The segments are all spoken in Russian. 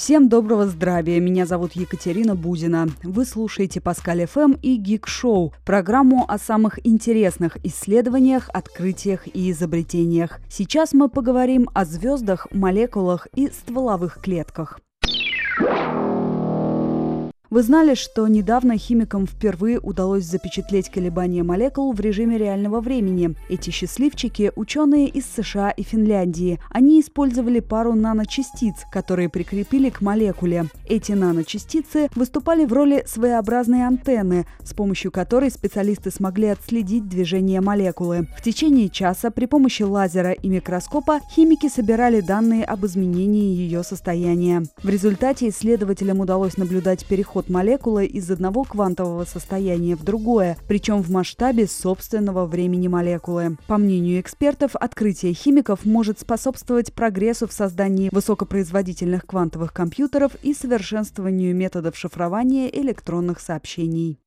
Всем доброго здравия. Меня зовут Екатерина Бузина. Вы слушаете Паскаль ФМ и Гик Шоу, программу о самых интересных исследованиях, открытиях и изобретениях. Сейчас мы поговорим о звездах, молекулах и стволовых клетках. Вы знали, что недавно химикам впервые удалось запечатлеть колебания молекул в режиме реального времени. Эти счастливчики – ученые из США и Финляндии. Они использовали пару наночастиц, которые прикрепили к молекуле. Эти наночастицы выступали в роли своеобразной антенны, с помощью которой специалисты смогли отследить движение молекулы. В течение часа при помощи лазера и микроскопа химики собирали данные об изменении ее состояния. В результате исследователям удалось наблюдать переход переход молекулы из одного квантового состояния в другое, причем в масштабе собственного времени молекулы. По мнению экспертов, открытие химиков может способствовать прогрессу в создании высокопроизводительных квантовых компьютеров и совершенствованию методов шифрования электронных сообщений.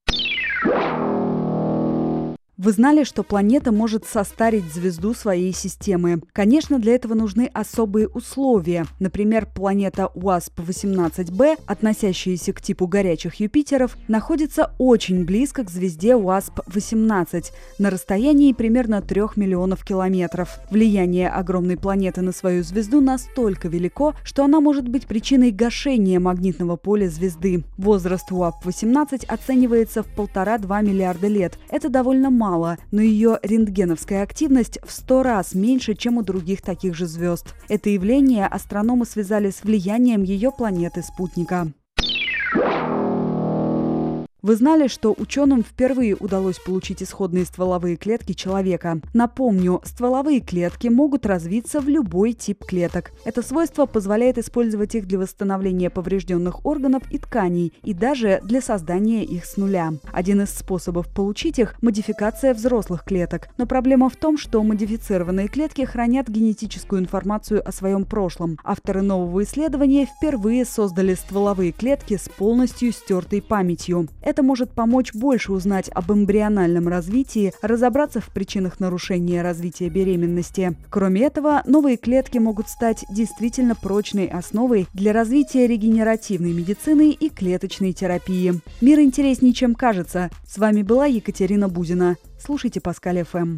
Вы знали, что планета может состарить звезду своей системы? Конечно, для этого нужны особые условия. Например, планета УАСП-18b, относящаяся к типу горячих Юпитеров, находится очень близко к звезде УАСП-18, на расстоянии примерно 3 миллионов километров. Влияние огромной планеты на свою звезду настолько велико, что она может быть причиной гашения магнитного поля звезды. Возраст УАП-18 оценивается в 1,5-2 миллиарда лет. Это довольно мало мало, но ее рентгеновская активность в сто раз меньше, чем у других таких же звезд. Это явление астрономы связали с влиянием ее планеты-спутника. Вы знали, что ученым впервые удалось получить исходные стволовые клетки человека? Напомню, стволовые клетки могут развиться в любой тип клеток. Это свойство позволяет использовать их для восстановления поврежденных органов и тканей, и даже для создания их с нуля. Один из способов получить их – модификация взрослых клеток. Но проблема в том, что модифицированные клетки хранят генетическую информацию о своем прошлом. Авторы нового исследования впервые создали стволовые клетки с полностью стертой памятью. Это может помочь больше узнать об эмбриональном развитии, разобраться в причинах нарушения развития беременности. Кроме этого, новые клетки могут стать действительно прочной основой для развития регенеративной медицины и клеточной терапии. Мир интереснее, чем кажется. С вами была Екатерина Бузина. Слушайте Паскаль ФМ.